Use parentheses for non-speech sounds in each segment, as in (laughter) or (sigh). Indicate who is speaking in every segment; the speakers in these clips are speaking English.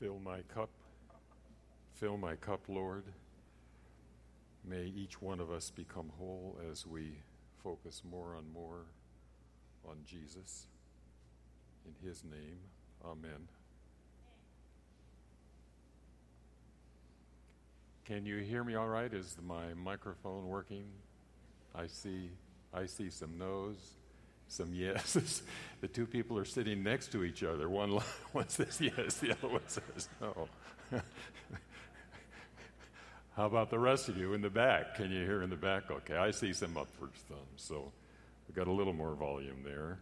Speaker 1: Fill my cup. Fill my cup, Lord. May each one of us become whole as we focus more and more on Jesus. In his name, amen. Can you hear me all right? Is my microphone working? I see I see some no's, some yeses. (laughs) the two people are sitting next to each other. One, (laughs) one says yes, the other one says no. (laughs) How about the rest of you in the back? Can you hear in the back? Okay, I see some upward thumbs, so we've got a little more volume there.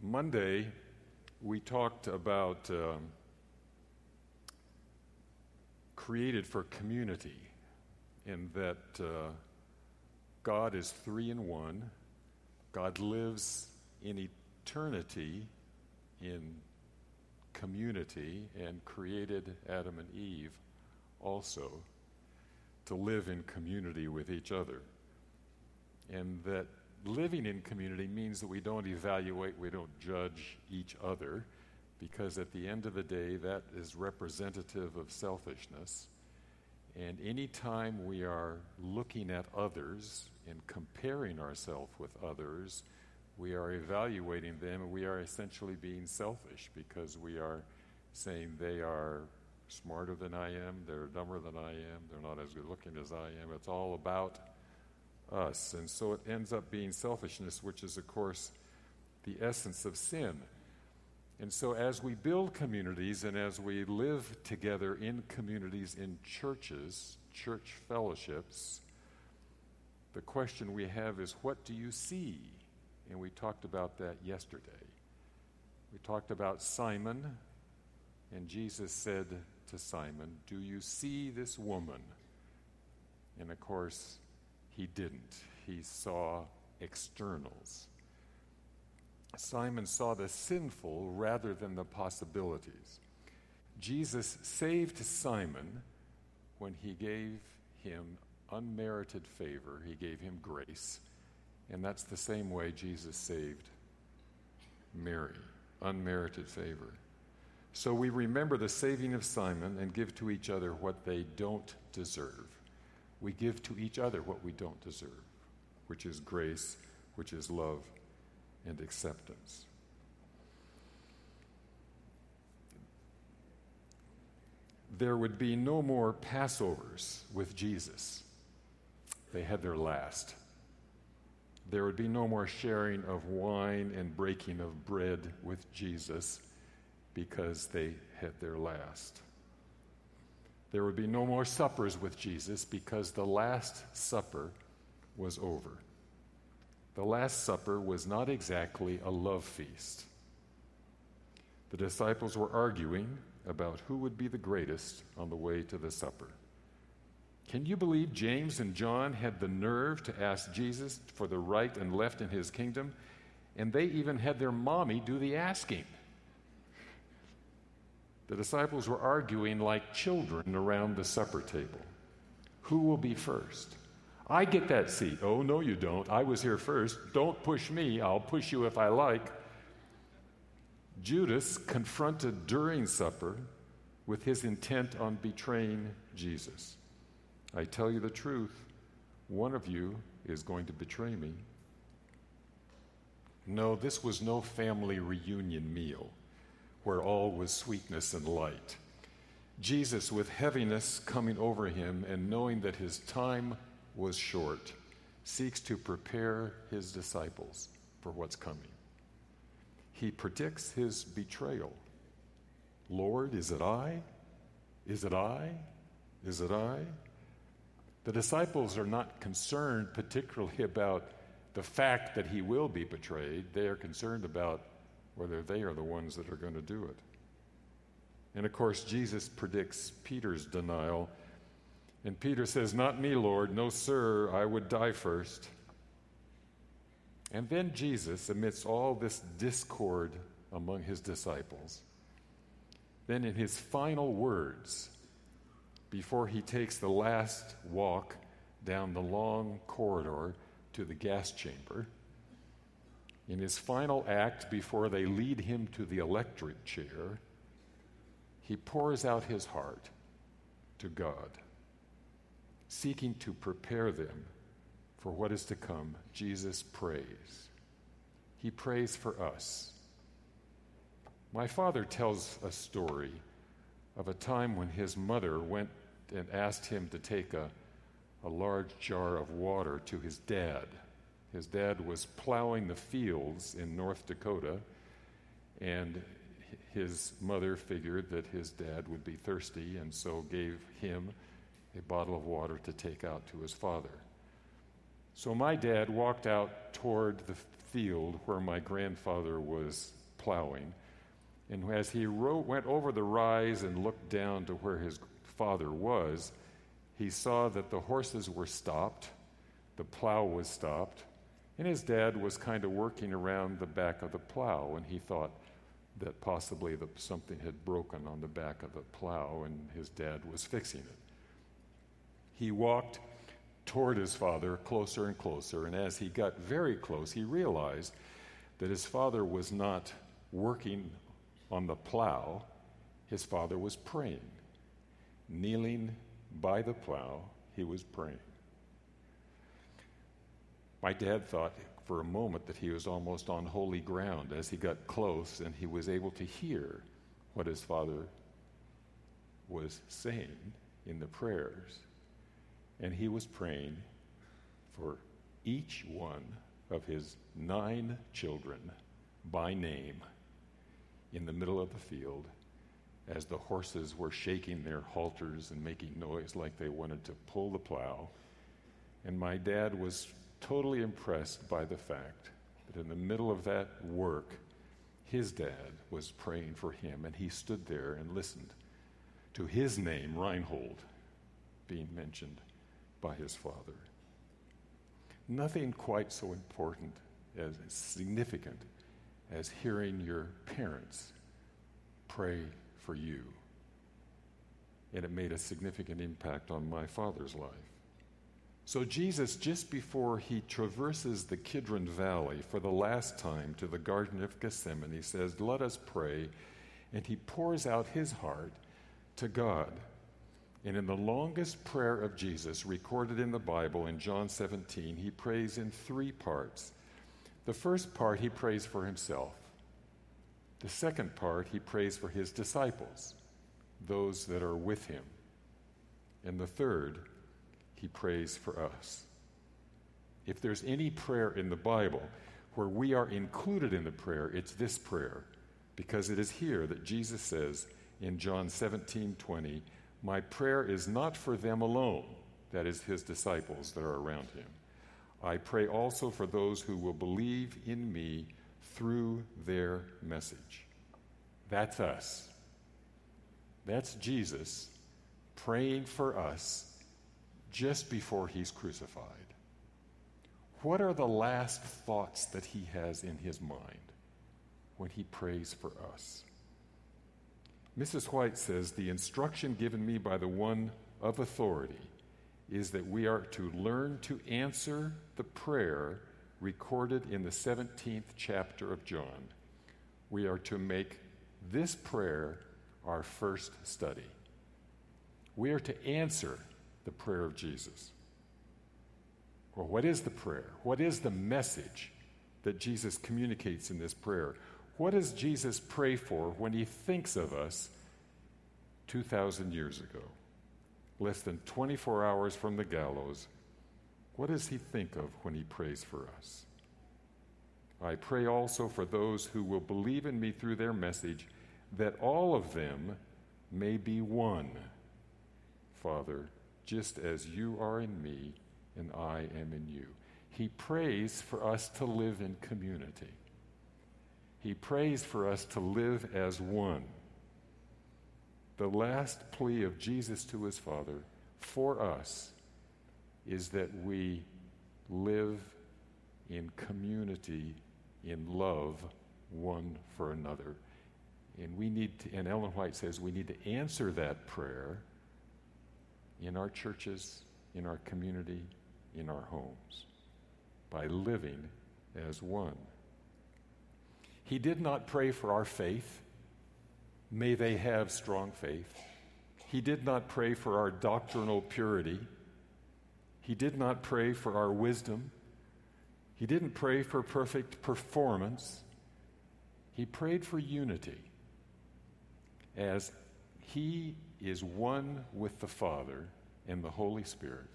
Speaker 1: Monday, we talked about um, created for community, in that uh, God is three in one. God lives in eternity in community and created Adam and Eve also to live in community with each other. And that living in community means that we don't evaluate, we don't judge each other, because at the end of the day, that is representative of selfishness. And anytime we are looking at others and comparing ourselves with others, we are evaluating them and we are essentially being selfish because we are saying they are smarter than I am, they're dumber than I am, they're not as good looking as I am. It's all about us. And so it ends up being selfishness, which is, of course, the essence of sin. And so, as we build communities and as we live together in communities, in churches, church fellowships, the question we have is what do you see? And we talked about that yesterday. We talked about Simon, and Jesus said to Simon, Do you see this woman? And of course, he didn't. He saw externals. Simon saw the sinful rather than the possibilities. Jesus saved Simon when he gave him unmerited favor, he gave him grace. And that's the same way Jesus saved Mary, unmerited favor. So we remember the saving of Simon and give to each other what they don't deserve. We give to each other what we don't deserve, which is grace, which is love, and acceptance. There would be no more Passovers with Jesus. They had their last. There would be no more sharing of wine and breaking of bread with Jesus because they had their last. There would be no more suppers with Jesus because the Last Supper was over. The Last Supper was not exactly a love feast. The disciples were arguing about who would be the greatest on the way to the supper. Can you believe James and John had the nerve to ask Jesus for the right and left in his kingdom? And they even had their mommy do the asking. The disciples were arguing like children around the supper table. Who will be first? I get that seat. Oh, no, you don't. I was here first. Don't push me. I'll push you if I like. Judas confronted during supper with his intent on betraying Jesus. I tell you the truth, one of you is going to betray me. No, this was no family reunion meal where all was sweetness and light. Jesus, with heaviness coming over him and knowing that his time was short, seeks to prepare his disciples for what's coming. He predicts his betrayal. Lord, is it I? Is it I? Is it I? The disciples are not concerned particularly about the fact that he will be betrayed. They are concerned about whether they are the ones that are going to do it. And of course, Jesus predicts Peter's denial and Peter says, Not me, Lord. No, sir, I would die first. And then Jesus, amidst all this discord among his disciples, then in his final words, before he takes the last walk down the long corridor to the gas chamber, In his final act, before they lead him to the electric chair, he pours out his heart to God, seeking to prepare them for what is to come. Jesus prays. He prays for us. My father tells a story of a time when his mother went and asked him to take a, a large jar of water to his dad. His dad was plowing the fields in North Dakota, and his mother figured that his dad would be thirsty and so gave him a bottle of water to take out to his father. So my dad walked out toward the field where my grandfather was plowing. And as he went over the rise and looked down to where his father was, he saw that the horses were stopped, the plow was stopped, and his dad was kind of working around the back of the plow. And he thought, that possibly the, something had broken on the back of the plow and his dad was fixing it. He walked toward his father closer and closer, and as he got very close, he realized that his father was not working on the plow, his father was praying. Kneeling by the plow, he was praying. My dad thought, for a moment that he was almost on holy ground as he got close and he was able to hear what his father was saying in the prayers. And he was praying for each one of his nine children by name in the middle of the field as the horses were shaking their halters and making noise like they wanted to pull the plow. And my dad was totally impressed by the fact that in the middle of that work, his dad was praying for him, and he stood there and listened to his name, Reinhold, being mentioned by his father. Nothing quite so important as significant as hearing your parents pray for you. And it made a significant impact on my father's life. So, Jesus, just before he traverses the Kidron Valley for the last time to the Garden of Gethsemane, says, Let us pray. And he pours out his heart to God. And in the longest prayer of Jesus recorded in the Bible in John 17, he prays in three parts. The first part, he prays for himself. The second part, he prays for his disciples, those that are with him. And the third, he prays for us. If there's any prayer in the Bible where we are included in the prayer, it's this prayer, because it is here that Jesus says in John 17 20, My prayer is not for them alone, that is, his disciples that are around him. I pray also for those who will believe in me through their message. That's us. That's Jesus praying for us just before he's crucified. What are the last thoughts that he has in his mind when he prays for us? Mrs. White says the instruction given me by the one of authority is that we are to learn to answer the prayer recorded in the 17th chapter of John. We are to make this prayer our first study. We are to answer the prayer of Jesus. Well, what is the prayer? What is the message that Jesus communicates in this prayer? What does Jesus pray for when he thinks of us 2,000 years ago? Less than 24 hours from the gallows, what does he think of when he prays for us? I pray also for those who will believe in me through their message, that all of them may be one. Father, just as you are in me and I am in you. He prays for us to live in community. He prays for us to live as one. The last plea of Jesus to his Father for us is that we live in community, in love, one for another. And we need to, and Ellen White says we need to answer that prayer in our churches, in our community, in our homes by living as one. He did not pray for our faith. May they have strong faith. He did not pray for our doctrinal purity. He did not pray for our wisdom. He didn't pray for perfect performance. He prayed for unity as He is one with the Father and the Holy Spirit,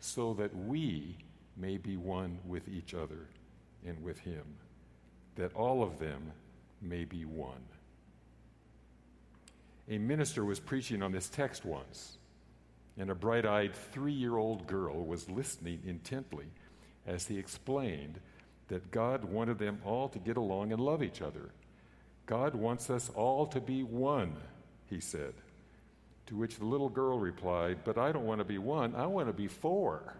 Speaker 1: so that we may be one with each other and with Him, that all of them may be one. A minister was preaching on this text once, and a bright eyed three year old girl was listening intently as he explained that God wanted them all to get along and love each other. God wants us all to be one, he said. To which the little girl replied, But I don't want to be one, I want to be four.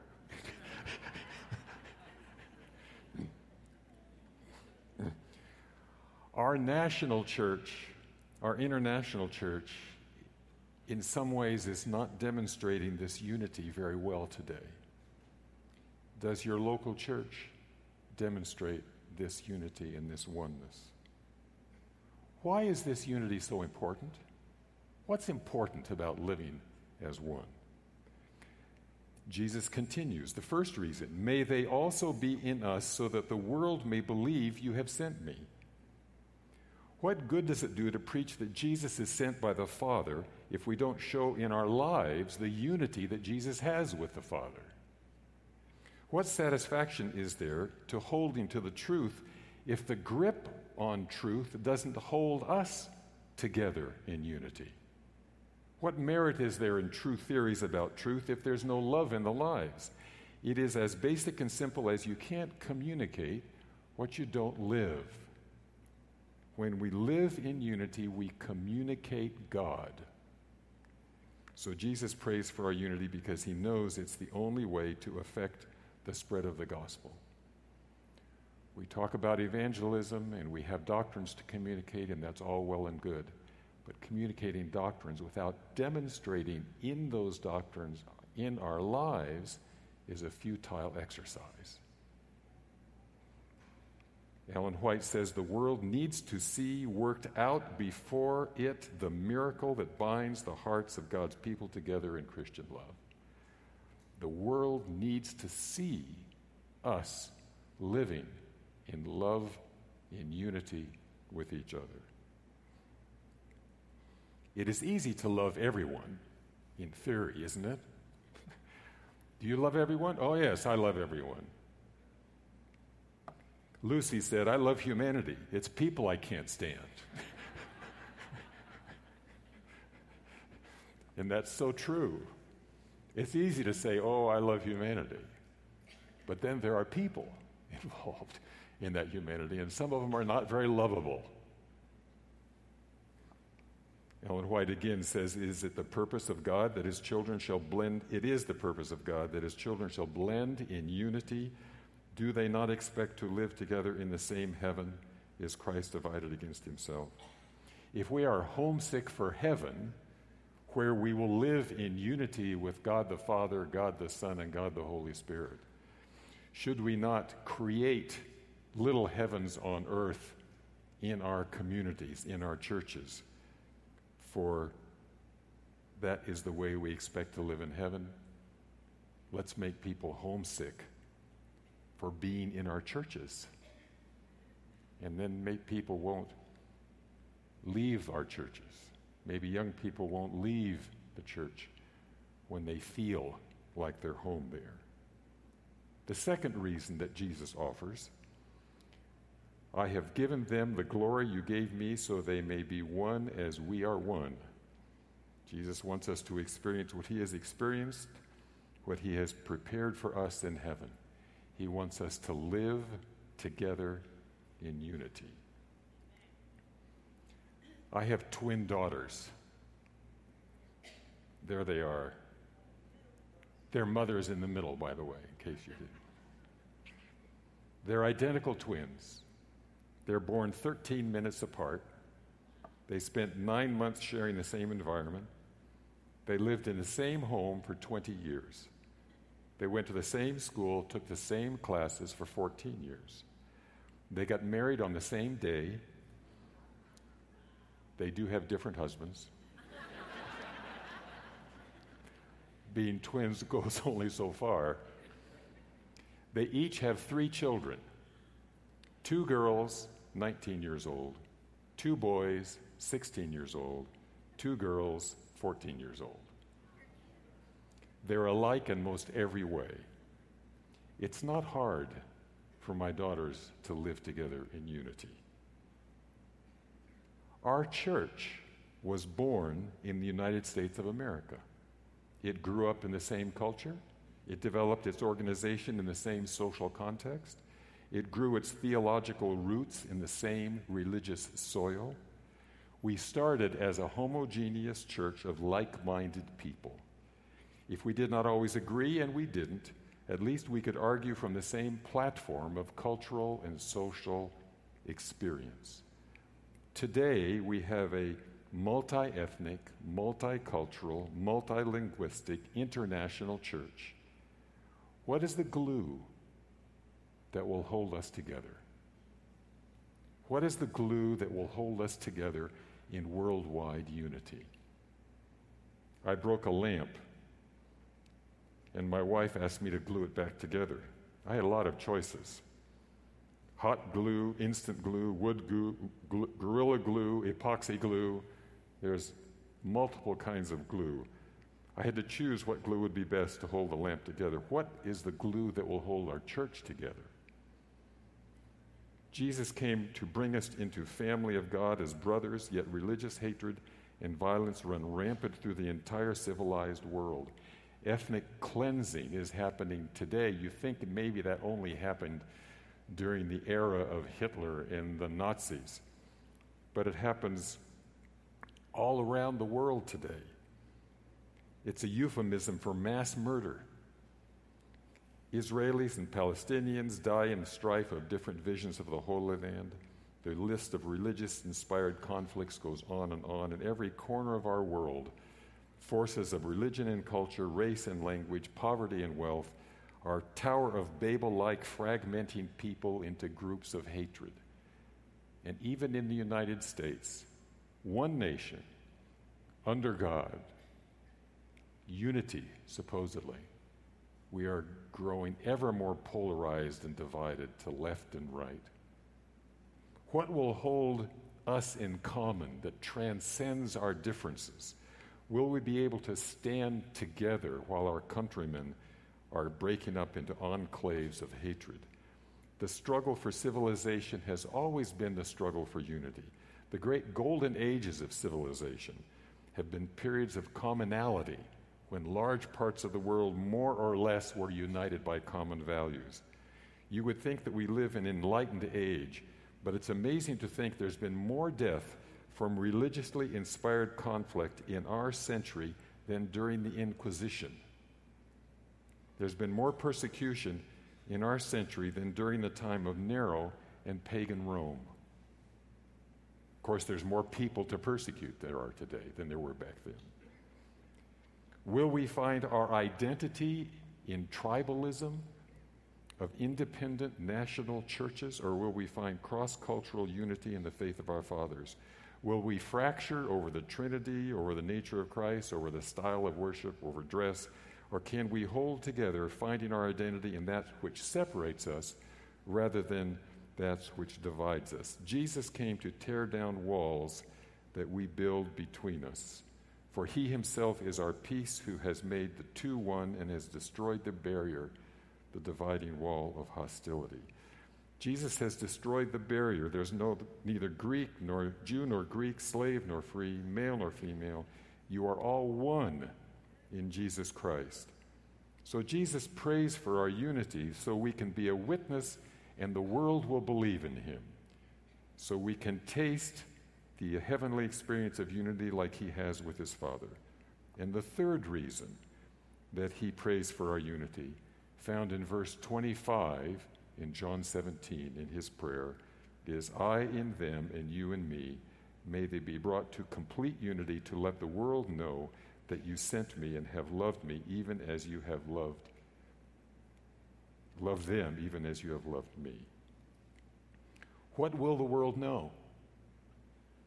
Speaker 1: Our national church, our international church, in some ways is not demonstrating this unity very well today. Does your local church demonstrate this unity and this oneness? Why is this unity so important? What's important about living as one? Jesus continues. The first reason, may they also be in us so that the world may believe you have sent me. What good does it do to preach that Jesus is sent by the Father if we don't show in our lives the unity that Jesus has with the Father? What satisfaction is there to holding to the truth if the grip on truth doesn't hold us together in unity? What merit is there in true theories about truth if there's no love in the lives? It is as basic and simple as you can't communicate what you don't live. When we live in unity, we communicate God. So Jesus prays for our unity because he knows it's the only way to affect the spread of the gospel. We talk about evangelism and we have doctrines to communicate, and that's all well and good. But communicating doctrines without demonstrating in those doctrines in our lives is a futile exercise. Ellen White says the world needs to see worked out before it the miracle that binds the hearts of God's people together in Christian love. The world needs to see us living in love, in unity with each other. It is easy to love everyone, in theory, isn't it? (laughs) Do you love everyone? Oh, yes, I love everyone. Lucy said, I love humanity. It's people I can't stand. (laughs) and that's so true. It's easy to say, oh, I love humanity. But then there are people (laughs) involved in that humanity, and some of them are not very lovable. Ellen White again says, Is it the purpose of God that his children shall blend? It is the purpose of God that his children shall blend in unity do they not expect to live together in the same heaven? Is Christ divided against himself? If we are homesick for heaven, where we will live in unity with God the Father, God the Son, and God the Holy Spirit, should we not create little heavens on earth in our communities, in our churches? For that is the way we expect to live in heaven. Let's make people homesick for being in our churches. And then maybe people won't leave our churches. Maybe young people won't leave the church when they feel like they're home there. The second reason that Jesus offers I have given them the glory you gave me so they may be one as we are one. Jesus wants us to experience what he has experienced, what he has prepared for us in heaven. He wants us to live together in unity. I have twin daughters. There they are. Their mother is in the middle, by the way, in case you didn't. They're identical twins. They're born 13 minutes apart. They spent nine months sharing the same environment. They lived in the same home for 20 years. They went to the same school, took the same classes for 14 years. They got married on the same day. They do have different husbands. (laughs) Being twins (laughs) goes only so far. They each have three children two girls, 19 years old, two boys, 16 years old, two girls, 14 years old. They're alike in most every way. It's not hard for my daughters to live together in unity. Our church was born in the United States of America. It grew up in the same culture. It developed its organization in the same social context. It grew its theological roots in the same religious soil. We started as a homogeneous church of like minded people. If we did not always agree, and we didn't, at least we could argue from the same platform of cultural and social experience. Today, we have a multi ethnic, multicultural, multilinguistic, international church. What is the glue that will hold us together? What is the glue that will hold us together in worldwide unity? I broke a lamp and my wife asked me to glue it back together. I had a lot of choices hot glue, instant glue, wood glue, gorilla glue, epoxy glue. There's multiple kinds of glue. I had to choose what glue would be best to hold the lamp together. What is the glue that will hold our church together? Jesus came to bring us into family of God as brothers, yet religious hatred and violence run rampant through the entire civilized world ethnic cleansing is happening today. You think maybe that only happened during the era of Hitler and the Nazis, but it happens all around the world today. It's a euphemism for mass murder. Israelis and Palestinians die in the strife of different visions of the Holy Land. The list of religious inspired conflicts goes on and on. In every corner of our world, forces of religion and culture, race and language, poverty and wealth are Tower of Babel like fragmenting people into groups of hatred. And even in the United States, one nation under God, unity supposedly, we are growing ever more polarized and divided to left and right. What will hold us in common that transcends our differences? Will we be able to stand together while our countrymen are breaking up into enclaves of hatred? The struggle for civilization has always been the struggle for unity. The great golden ages of civilization have been periods of commonality when large parts of the world more or less were united by common values. You would think that we live in an enlightened age, but it's amazing to think there's been more death from religiously inspired conflict in our century than during the Inquisition. There's been more persecution in our century than during the time of Nero and pagan Rome. Of course, there's more people to persecute there are today than there were back then. Will we find our identity in tribalism of independent national churches, or will we find cross cultural unity in the faith of our fathers? Will we fracture over the Trinity, over the nature of Christ, over the style of worship, over dress? Or can we hold together, finding our identity in that which separates us rather than that which divides us? Jesus came to tear down walls that we build between us. For he himself is our peace, who has made the two one and has destroyed the barrier, the dividing wall of hostility. Jesus has destroyed the barrier. There's no, neither Greek nor Jew nor Greek, slave nor free, male nor female. You are all one in Jesus Christ. So Jesus prays for our unity so we can be a witness and the world will believe in him. So we can taste the heavenly experience of unity like he has with his Father. And the third reason that he prays for our unity, found in verse 25 in John 17 in his prayer is I in them and you in me. May they be brought to complete unity to let the world know that you sent me and have loved me even as you have loved loved them even as you have loved me. What will the world know?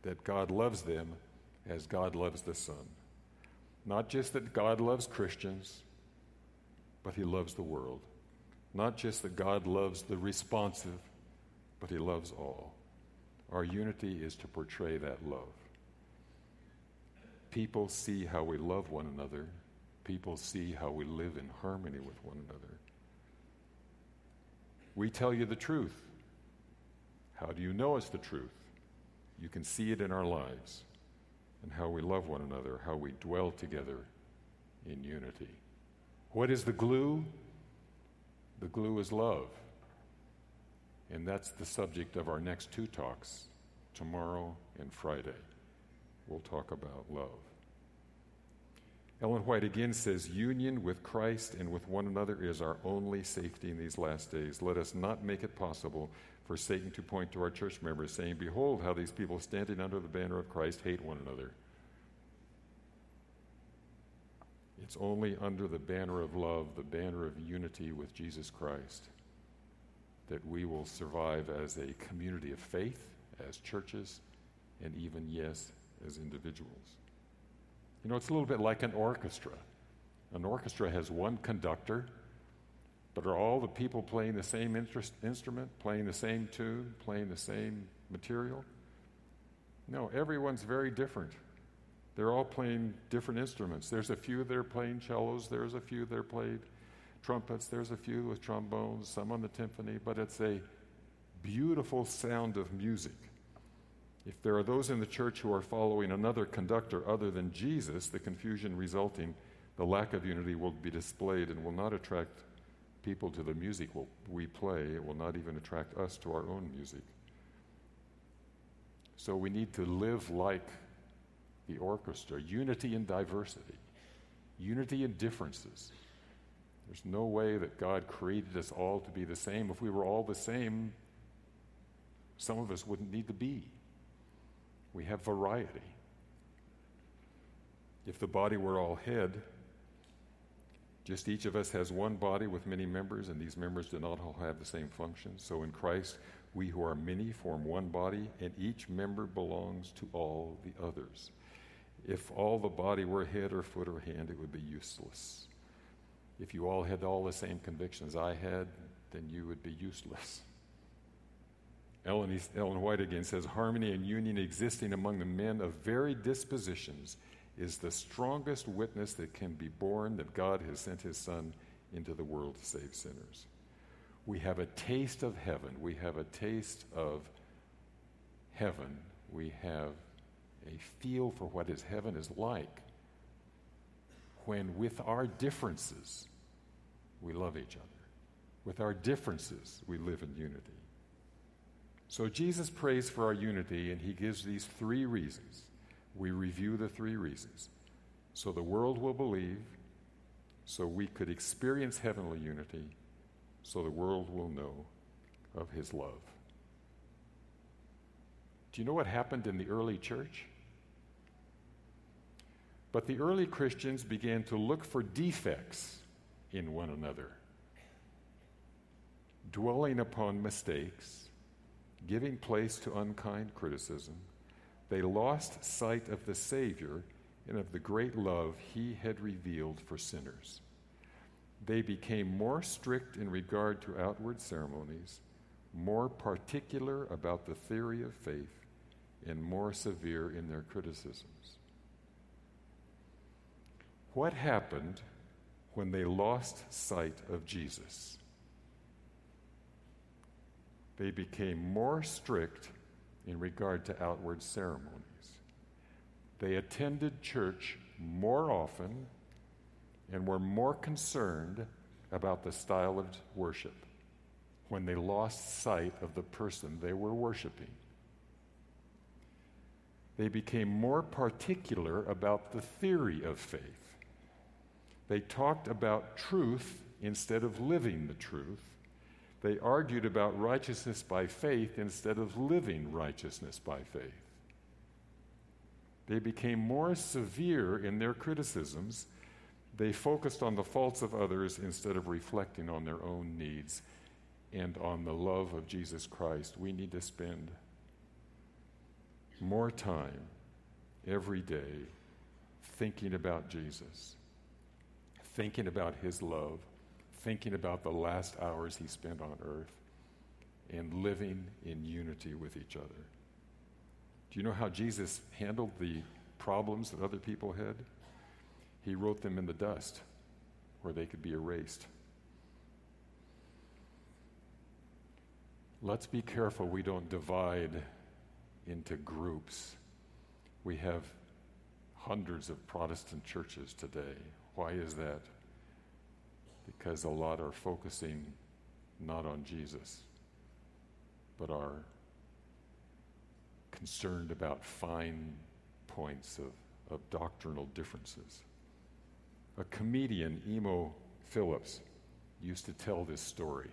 Speaker 1: That God loves them as God loves the Son. Not just that God loves Christians, but He loves the world. Not just that God loves the responsive, but He loves all. Our unity is to portray that love. People see how we love one another, people see how we live in harmony with one another. We tell you the truth. How do you know it's the truth? You can see it in our lives and how we love one another, how we dwell together in unity. What is the glue? The glue is love. And that's the subject of our next two talks, tomorrow and Friday. We'll talk about love. Ellen White again says, Union with Christ and with one another is our only safety in these last days. Let us not make it possible for Satan to point to our church members, saying, Behold, how these people standing under the banner of Christ hate one another. It's only under the banner of love, the banner of unity with Jesus Christ, that we will survive as a community of faith, as churches, and even, yes, as individuals. You know, it's a little bit like an orchestra. An orchestra has one conductor, but are all the people playing the same interest, instrument, playing the same tune, playing the same material? No, everyone's very different. They're all playing different instruments. There's a few that are playing cellos, there's a few that are played trumpets, there's a few with trombones, some on the timpani, but it's a beautiful sound of music. If there are those in the church who are following another conductor other than Jesus, the confusion resulting, the lack of unity will be displayed and will not attract people to the music we play. It will not even attract us to our own music. So we need to live like the orchestra, unity in diversity, unity in differences. There's no way that God created us all to be the same. If we were all the same, some of us wouldn't need to be. We have variety. If the body were all head, just each of us has one body with many members, and these members do not all have the same functions. So in Christ, we who are many form one body, and each member belongs to all the others. If all the body were head or foot or hand, it would be useless. If you all had all the same convictions I had, then you would be useless. Ellen, Ellen White again says harmony and union existing among the men of varied dispositions is the strongest witness that can be borne that God has sent his Son into the world to save sinners. We have a taste of heaven. We have a taste of heaven. We have a feel for what is heaven is like when, with our differences, we love each other. With our differences, we live in unity. So Jesus prays for our unity, and he gives these three reasons. We review the three reasons. So the world will believe, so we could experience heavenly unity, so the world will know of his love. Do you know what happened in the early church? But the early Christians began to look for defects in one another, dwelling upon mistakes, giving place to unkind criticism. They lost sight of the Savior and of the great love he had revealed for sinners. They became more strict in regard to outward ceremonies, more particular about the theory of faith, and more severe in their criticisms. What happened when they lost sight of Jesus? They became more strict in regard to outward ceremonies. They attended church more often and were more concerned about the style of worship when they lost sight of the person they were worshiping. They became more particular about the theory of faith they talked about truth instead of living the truth. They argued about righteousness by faith instead of living righteousness by faith. They became more severe in their criticisms. They focused on the faults of others instead of reflecting on their own needs. and on the love of Jesus Christ, we need to spend more time every day thinking about Jesus, thinking about his love, thinking about the last hours he spent on earth, and living in unity with each other. Do you know how Jesus handled the problems that other people had? He wrote them in the dust where they could be erased. Let's be careful we don't divide into groups. We have hundreds of Protestant churches today. Why is that? Because a lot are focusing not on Jesus, but are concerned about fine points of, of doctrinal differences. A comedian, Emo Phillips, used to tell this story.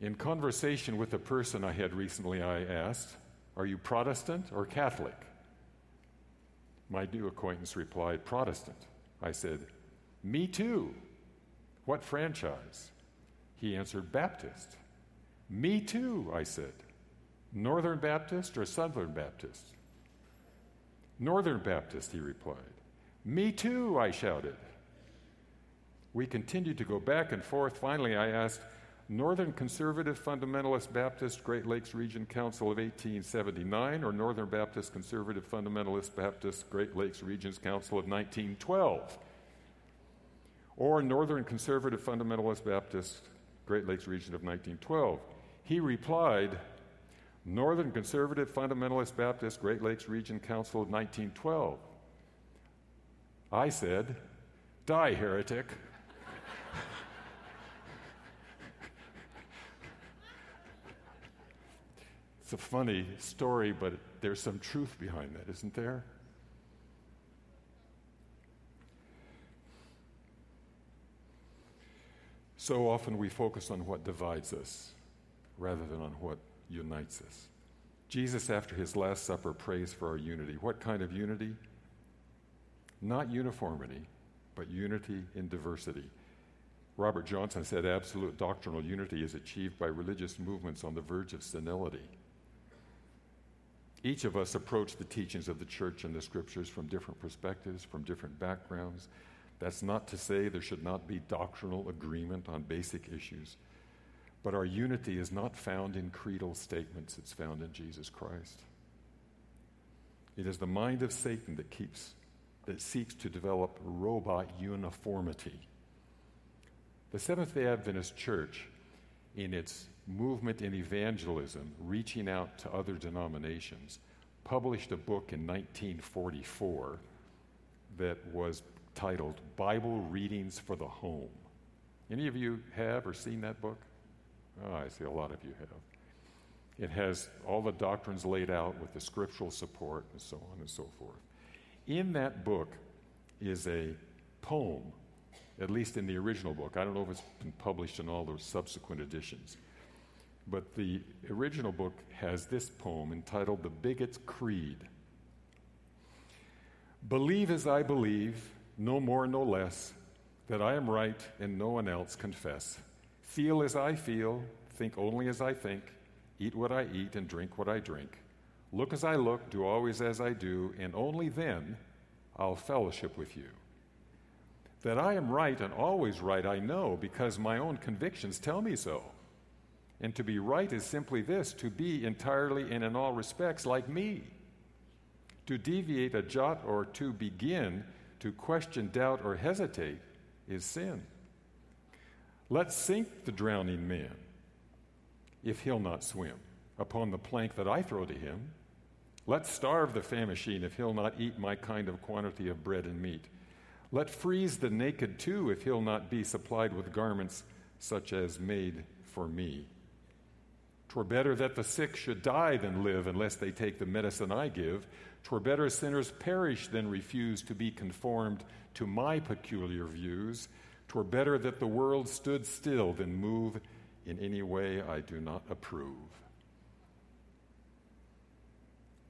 Speaker 1: In conversation with a person I had recently, I asked, Are you Protestant or Catholic? My new acquaintance replied, Protestant. I said, Me too. What franchise? He answered, Baptist. Me too, I said. Northern Baptist or Southern Baptist? Northern Baptist, he replied. Me too, I shouted. We continued to go back and forth. Finally, I asked, Northern Conservative Fundamentalist Baptist Great Lakes Region Council of 1879 or Northern Baptist Conservative Fundamentalist Baptist Great Lakes Regions Council of 1912 or Northern Conservative Fundamentalist Baptist Great Lakes Region of 1912. He replied, Northern Conservative Fundamentalist Baptist Great Lakes Region Council of 1912. I said, Die, heretic. It's a funny story, but there's some truth behind that, isn't there? So often we focus on what divides us rather than on what unites us. Jesus, after his Last Supper, prays for our unity. What kind of unity? Not uniformity, but unity in diversity. Robert Johnson said absolute doctrinal unity is achieved by religious movements on the verge of senility. Each of us approach the teachings of the church and the scriptures from different perspectives, from different backgrounds. That's not to say there should not be doctrinal agreement on basic issues. But our unity is not found in creedal statements, it's found in Jesus Christ. It is the mind of Satan that keeps that seeks to develop robot uniformity. The Seventh day Adventist Church, in its movement in evangelism, reaching out to other denominations, published a book in 1944 that was titled Bible Readings for the Home. Any of you have or seen that book? Oh, I see a lot of you have. It has all the doctrines laid out with the scriptural support and so on and so forth. In that book is a poem, at least in the original book. I don't know if it's been published in all those subsequent editions. But the original book has this poem entitled The Bigot's Creed. Believe as I believe, no more, no less, that I am right and no one else confess. Feel as I feel, think only as I think, eat what I eat and drink what I drink. Look as I look, do always as I do, and only then I'll fellowship with you. That I am right and always right, I know, because my own convictions tell me so. And to be right is simply this to be entirely and in all respects like me. To deviate a jot or to begin to question, doubt, or hesitate is sin. Let's sink the drowning man if he'll not swim upon the plank that I throw to him. Let's starve the famishing if he'll not eat my kind of quantity of bread and meat. Let freeze the naked too if he'll not be supplied with garments such as made for me. Twere better that the sick should die than live unless they take the medicine I give. Twere better sinners perish than refuse to be conformed to my peculiar views. Twere better that the world stood still than move in any way I do not approve.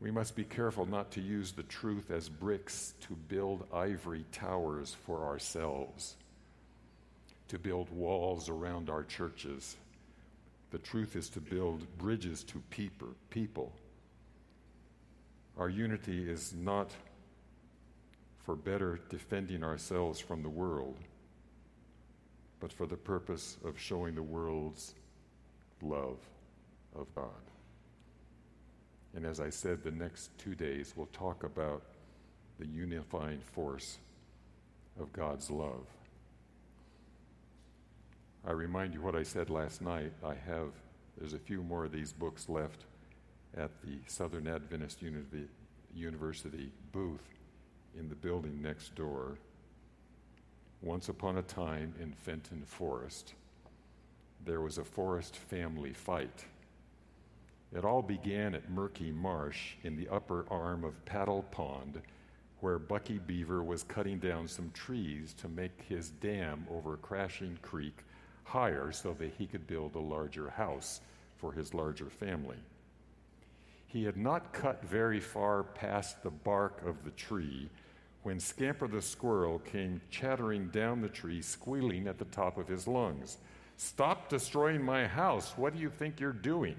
Speaker 1: We must be careful not to use the truth as bricks to build ivory towers for ourselves to build walls around our churches. The truth is to build bridges to people. Our unity is not for better defending ourselves from the world, but for the purpose of showing the world's love of God. And as I said, the next two days we'll talk about the unifying force of God's love. I remind you what I said last night. I have, there's a few more of these books left at the Southern Adventist Uni- University booth in the building next door. Once upon a time in Fenton Forest, there was a forest family fight. It all began at Murky Marsh in the upper arm of Paddle Pond, where Bucky Beaver was cutting down some trees to make his dam over Crashing Creek higher so that he could build a larger house for his larger family. He had not cut very far past the bark of the tree when Scamper the squirrel came chattering down the tree, squealing at the top of his lungs. Stop destroying my house. What do you think you're doing?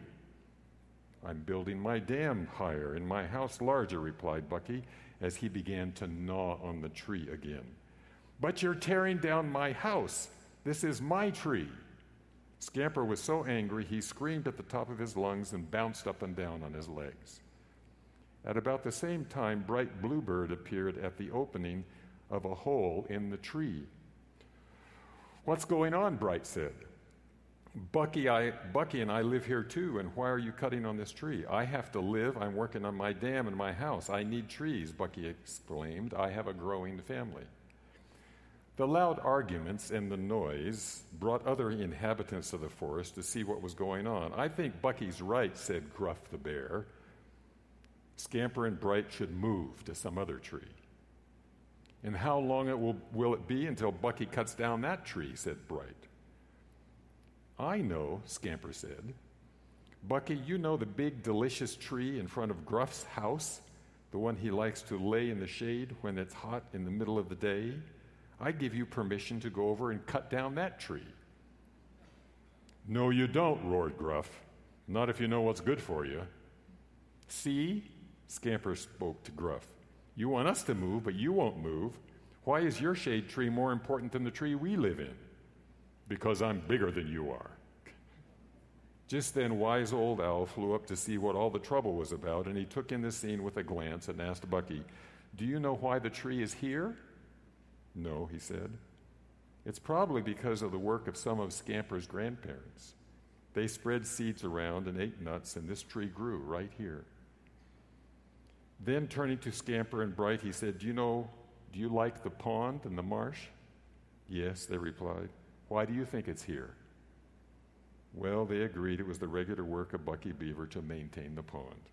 Speaker 1: I'm building my dam higher and my house larger, replied Bucky as he began to gnaw on the tree again. But you're tearing down my house. This is my tree. Scamper was so angry he screamed at the top of his lungs and bounced up and down on his legs. At about the same time, Bright Bluebird appeared at the opening of a hole in the tree. What's going on? Bright said. Bucky, I, Bucky and I live here too, and why are you cutting on this tree? I have to live. I'm working on my dam and my house. I need trees, Bucky exclaimed. I have a growing family. The loud arguments and the noise brought other inhabitants of the forest to see what was going on. I think Bucky's right, said Gruff the bear. Scamper and Bright should move to some other tree. And how long it will, will it be until Bucky cuts down that tree? said Bright. I know, Scamper said. Bucky, you know the big, delicious tree in front of Gruff's house? The one he likes to lay in the shade when it's hot in the middle of the day? I give you permission to go over and cut down that tree. No, you don't, roared Gruff. Not if you know what's good for you. See? Scamper spoke to Gruff. You want us to move, but you won't move. Why is your shade tree more important than the tree we live in? because I'm bigger than you are. Just then, Wise Old Owl flew up to see what all the trouble was about, and he took in the scene with a glance and asked Bucky, Do you know why the tree is here? No, he said. It's probably because of the work of some of Scamper's grandparents. They spread seeds around and ate nuts, and this tree grew right here. Then, turning to Scamper and Bright, he said, Do you know, do you like the pond and the marsh? Yes, they replied. Why do you think it's here? Well, they agreed it was the regular work of Bucky Beaver to maintain the pond.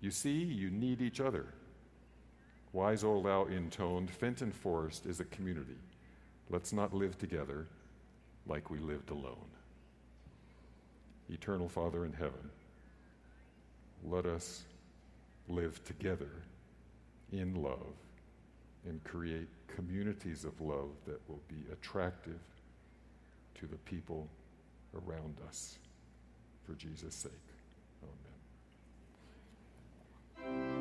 Speaker 1: You see, you need each other. Wise old owl intoned, Fenton Forest is a community. Let's not live together like we lived alone. Eternal Father in heaven, let us live together in love and create communities of love that will be attractive to the people around us. For Jesus' sake. Amen.